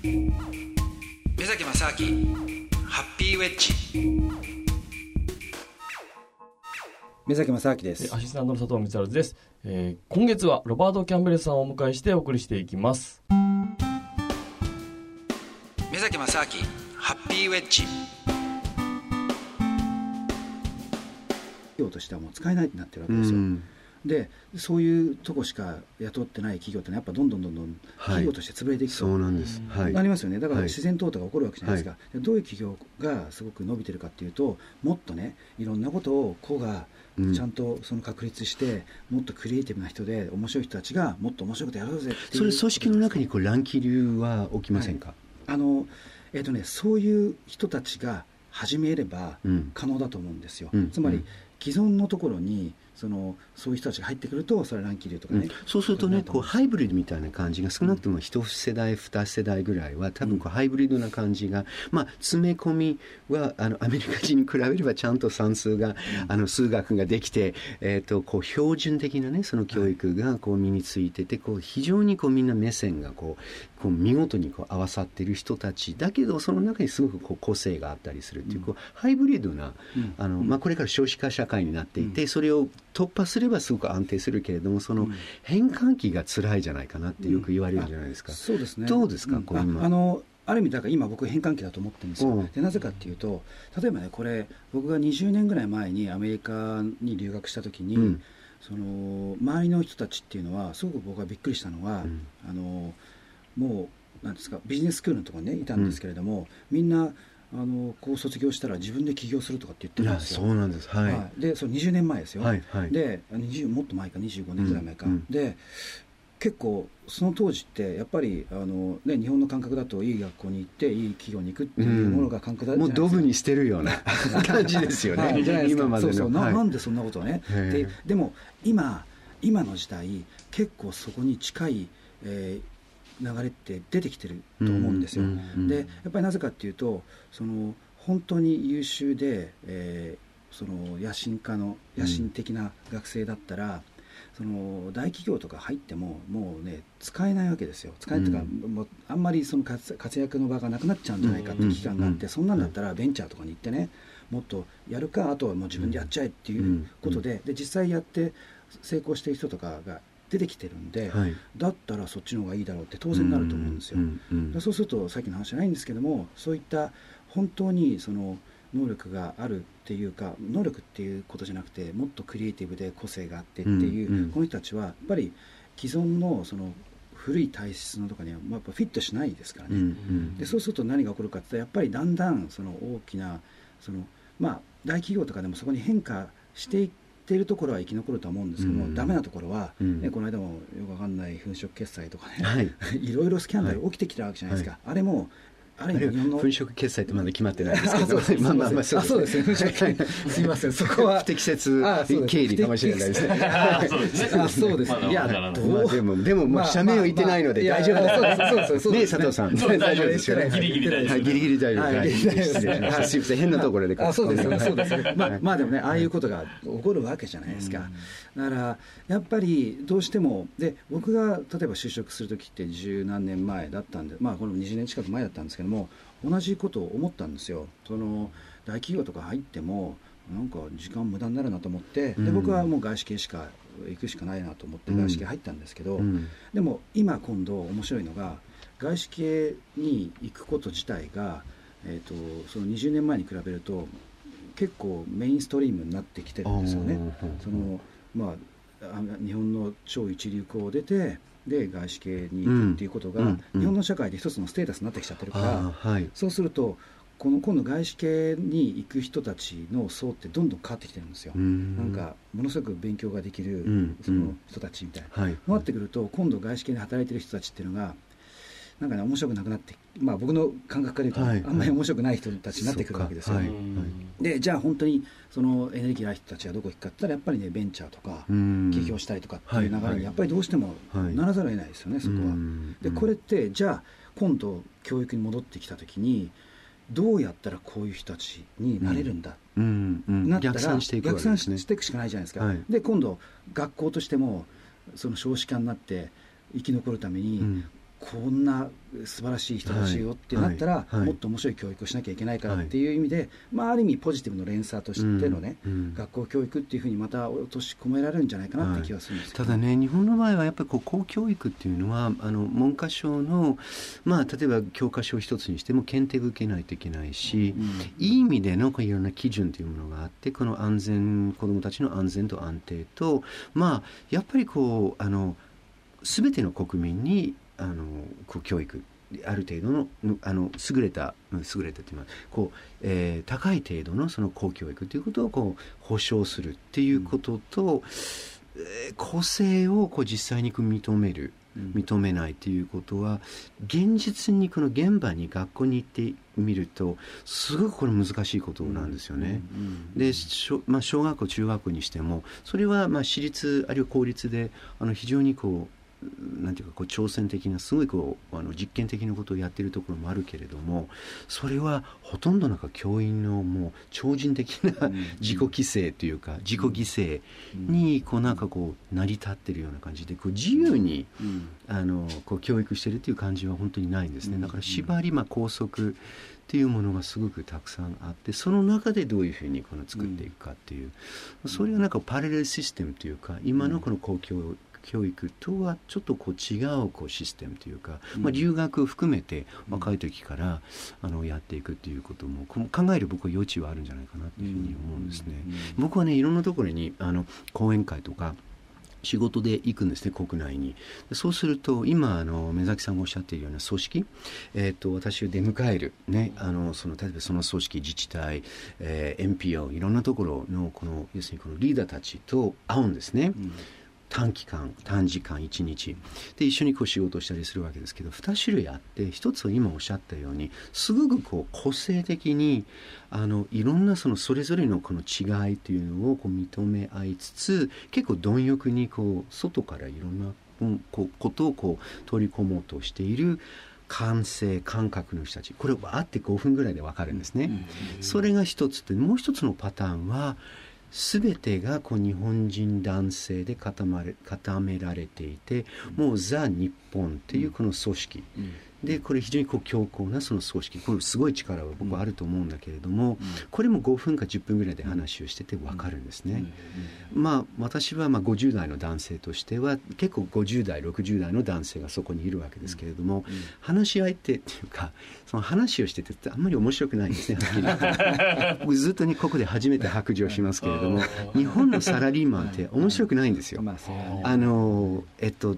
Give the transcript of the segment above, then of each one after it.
目崎正明ハッピーウェッジ。目崎正明です。アシスタントの佐藤光晴です、えー、今月はロバート・キャンベルさんをお迎えしてお送りしていきます。目崎正明ハッピーウェッジ。業としてはもう使えないってなってるわけですよ、うんでそういうとこしか雇ってない企業ってのはやっぱどんどんどんどん企業として潰れていくと、はい、そうなんです、はい、なりますよね。だから自然淘汰が起こるわけじゃないですか、はい、どういう企業がすごく伸びてるかっていうともっとねいろんなことを個がちゃんとその確立して、うん、もっとクリエイティブな人で面白い人たちがもっと面白いことやろうぜっていうそれ組織の中にこう乱気流は起きませんか、あのえーとね、そういう人たちが始めれば可能だと思うんですよ、うん、つまり既存のところにそのそういう人たちが入ってくるとそれは乱気流とかね、うん、そうするとねこうハイブリッドみたいな感じが少なくとも一世代二世代ぐらいは多分こうハイブリッドな感じが、まあ、詰め込みはあのアメリカ人に比べればちゃんと算数が、あの数学ができて、えー、とこう標準的なねその教育がこう身についててこう非常にこうみんな目線がこうこう見事にこう合わさっている人たちだけどその中にすごくこう個性があったりするっていう,、こうハイブリッドな、あのまあ、これから少子化社会になっていて、それを突破すればすごく安定するけれどもその変換期が辛いじゃないかなってよく言われるじゃないですか、そうですね。どうですか、こう今。あのある意味だから今僕変換期だと思ってるんですよ、でなぜかっていうと例えばねこれ僕が20年ぐらい前にアメリカに留学した時に、うん、その周りの人たちっていうのはすごく僕がびっくりしたのは、うん、あのもうなんですかビジネススクールのところにねいたんですけれども、うん、みんなあのこう卒業したら自分で起業するとかって言ってるんですよ。そうなんです。はい。はい、で、その20年前ですよ。はいはい、で、20もっと前か25年ぐらい前か。うん、で、結構その当時ってやっぱりあの、ね、日本の感覚だといい学校に行っていい企業に行くっていうものが感覚だじゃないですか、うん、もうドブにしてるような 感じですよね、はい、今までの。そうそう。な,、なんでそんなことね。ででも今今の時代結構そこに近い、えー、流れって出てきてると思うんですよ。でやっぱりなぜかっていうとその本当に優秀で、えー、その野心家の野心的な学生だったら、その大企業とか入ってももうね使えないわけですよ。使えないというか、うん、もうあんまりその活躍の場がなくなっちゃうんじゃないかっていう期間があって、そんなんだったらベンチャーとかに行ってねもっとやるかあとはもう自分でやっちゃえっていうことで,、で実際やって成功してる人とかが出てきてるんで、はい、だったらそっちの方がいいだろうって当然なると思うんですよ。そうするとさっきの話じゃないんですけどもそういった本当にその能力があるっていうか能力っていうことじゃなくてもっとクリエイティブで個性があってっていう、うんうん、この人たちはやっぱり既存のその古い体質のとかにはやっぱフィットしないですからね、うんうん、でそうすると何が起こるかってやっぱりだんだんその大きなそのまあ大企業とかでもそこに変化していっているところは生き残ると思うんですけども、うん、ダメなところは、ね、この間もよくわかんない粉飾決済とかね、はい、いろいろスキャンダル起きてきたわけじゃないですか、はい、あれもあれ粉飾決済ってまだ決まってないですけど、まあまあまあそうです。ね。すみません、そこは。不適切経理かもしれないですね。あ、そうですね。い。や、どう？でもでももう社名を言ってないので大丈夫です。ね佐藤さん、大丈夫ですよね。ギリギリ大丈夫。ギリギリ大丈夫。失礼しました。すみません。変なところで。あ、そうです。ね。そうです。ね。まあまあでもね、ああいうことが起こるわけじゃないですか。だからやっぱりどうしてもで僕が例えば就職する時って十何年前だったんで、まあこの20年近く前だったんですけども同じことを思ったんですよ。その大企業とか入ってもなんか時間無駄になるなと思って、で僕はもう外資系しか行くしかないなと思って外資系入ったんですけど、うん、でも今今度面白いのが外資系に行くこと自体が、えーと、その20年前に比べると結構メインストリームになってきてるんですよね。そのまあ、日本の超一流校を出てで外資系に行くっていうことが、日本の社会で一つのステータスになってきちゃってるから、はい、そうするとこの今度外資系に行く人たちの層ってどんどん変わってきてるんですよ、なんかものすごく勉強ができるその人たちみたいな、はい、なってくると今度外資系で働いてる人たちっていうのがなんかね面白くなくなってまあ僕の感覚から言うと、はい、あんまり面白くない人たちになってくるわけですよ、ね、でじゃあ本当にそのエネルギーある人たちがどこ行くかって言ったらやっぱりねベンチャーとか起業したりとかっていう流れにやっぱりどうしてもならざるを得ないですよね、そこは。でこれってじゃあ今度教育に戻ってきた時にどうやったらこういう人たちになれるんだ、うん。うん、なったら逆算していく、ね、逆算していくしかないじゃないですか、はい、で今度学校としてもその少子化になって生き残るために、こんな素晴らしい人たちよってなったら、もっと面白い教育をしなきゃいけないからっていう意味で、まあ、ある意味ポジティブの連鎖としてのね、うん。うん学校教育っていうふうにまた落とし込められるんじゃないかなって気がするんですけどただね、日本の場合はやっぱりこう公教育ってい。うのは、あの文科省の、まあ、例えば教科書一つにしても検定を受けないといけないし、いい意味でのこういろんな基準というものがあって、この安全、子どもたちの安全と安定と、まあ、やっぱりこう、あの、すべての国民に、あの、こう教育、ある程度のあの優れたうん優れたというのはこう、えー高い程度のその公教育ということをこう保障するっていうことと、えー個性をこう実際にこう認めるうん。認めないということは現実にこの現場に学校に行ってみるとすごくこれ難しいことなんですよね。うん。で小,、まあ、小学校中学校にしてもそれはまあ私立あるいは公立であの非常にこうなんていうかこう挑戦的なすごいこうあの実験的なことをやってるところもあるけれどもそれはほとんどなんか教員のもう超人的なうん。自己規制というか自己犠牲にこうなんかこう成り立ってるような感じでこう自由にうん。あのこう教育してるっていう感じは本当にないんですね。うん。だから縛り、まあ、校則っていうものがすごくたくさんあってその中でどういうふうにこの作っていくかっていう、それはなんかパラレルシステムというか今のこの公共教育とはちょっとこう違うこうシステムというか、まあ、留学を含めて若い時からあのやっていくっていうことも考える僕は余地はあるんじゃないかなというふうに思うんですね。僕はねいろんなところにあの講演会とか仕事で行くんですね国内に。そうすると今あの目崎さんがおっしゃっているような組織、えー、と私を出迎える、ね、あのその例えばその組織自治体、えー NPO いろんなところのこの要するにこのリーダーたちと会うんですね、うん短期間短時間1日。で一緒にこう仕事をしたりするわけですけど2種類あって1つは今おっしゃったようにすごくこう個性的にあのいろんなそのそれぞれのこの違いというのをこう認め合いつつ結構貪欲にこう外からいろんなうんことをこう取り込もうとしている感性感覚の人たち。これは会って5分ぐらいで分かるんですね。それが一つでもう一つのパターンは全てがこう日本人男性で固まれ固められていてもうザ・日本っていうこの組織。うん。でこれ非常にこう強硬なその組織これすごい力は僕はあると思うんだけれどもこれも5分か10分ぐらいで話をしてて分かるんですね。まあ私はまあ50代の男性としては結構50代60代の男性がそこにいるわけですけれども、話し相手っていうかその話をしててあんまり面白くないんですね ずっとねここで初めて白状しますけれども日本のサラリーマンって面白くないんですよ。あのえっと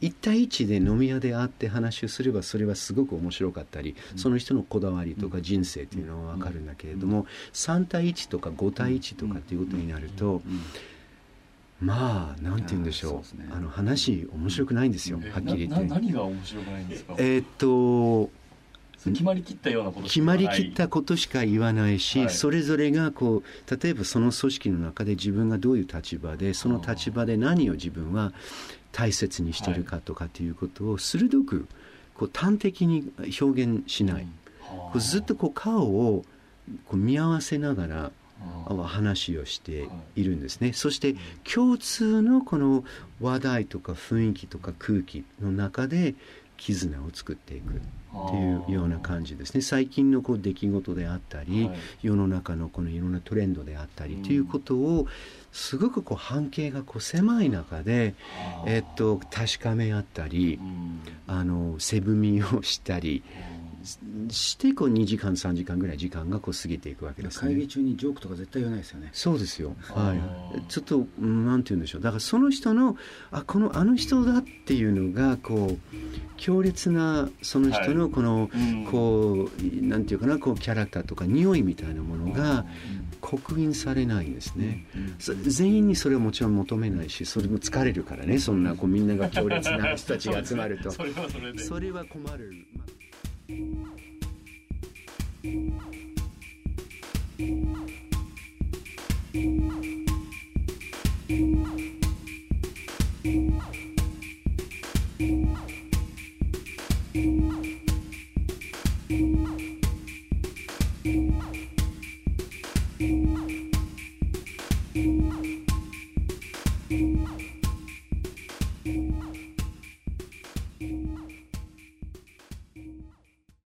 1対1で飲み屋で会って話をすればそれはすごく面白かったり、その人のこだわりとか人生っていうのは分かるんだけれども、3対1とか5対1とかっていうことになると、まあなんて言うんでしょう。あの話面白くないんですよ、えはっきり言って。な何が面白くないんですか？えーっと決まりきったようなことし決まりきったことしか言わないし、はい。それぞれがこう例えばその組織の中で自分がどういう立場でその立場で何を自分は大切にしてるかとかっていうことを鋭くこう端的に表現しない、こうずっとこう顔をこう見合わせながら話をしているんですね、そして共通のこの話題とか雰囲気とか空気の中で絆を作っていくっていうような感じですね。最近のこう出来事であったり、はい。世の中のこのいろんなトレンドであったりということをすごくこう半径がこう狭い中で、えっと、確かめ合ったりあの背踏みをしたりしてこう2時間3時間ぐらい時間がこう過ぎていくわけですね。会議中にジョークとか絶対言わないですよね。そうですよ、あはー。い、ちょっとうんなんて言うんでしょう。だからその人のあこのあの人だっていうのがこう強烈なその人のこの、うん。こうなんていうかなこうキャラクターとか匂いみたいなものが刻印されないんですね、そ全員にそれはもちろん求めないしそれも疲れるからね。そんなこうみんなが強烈な人たちが集まると。それは困る、まあ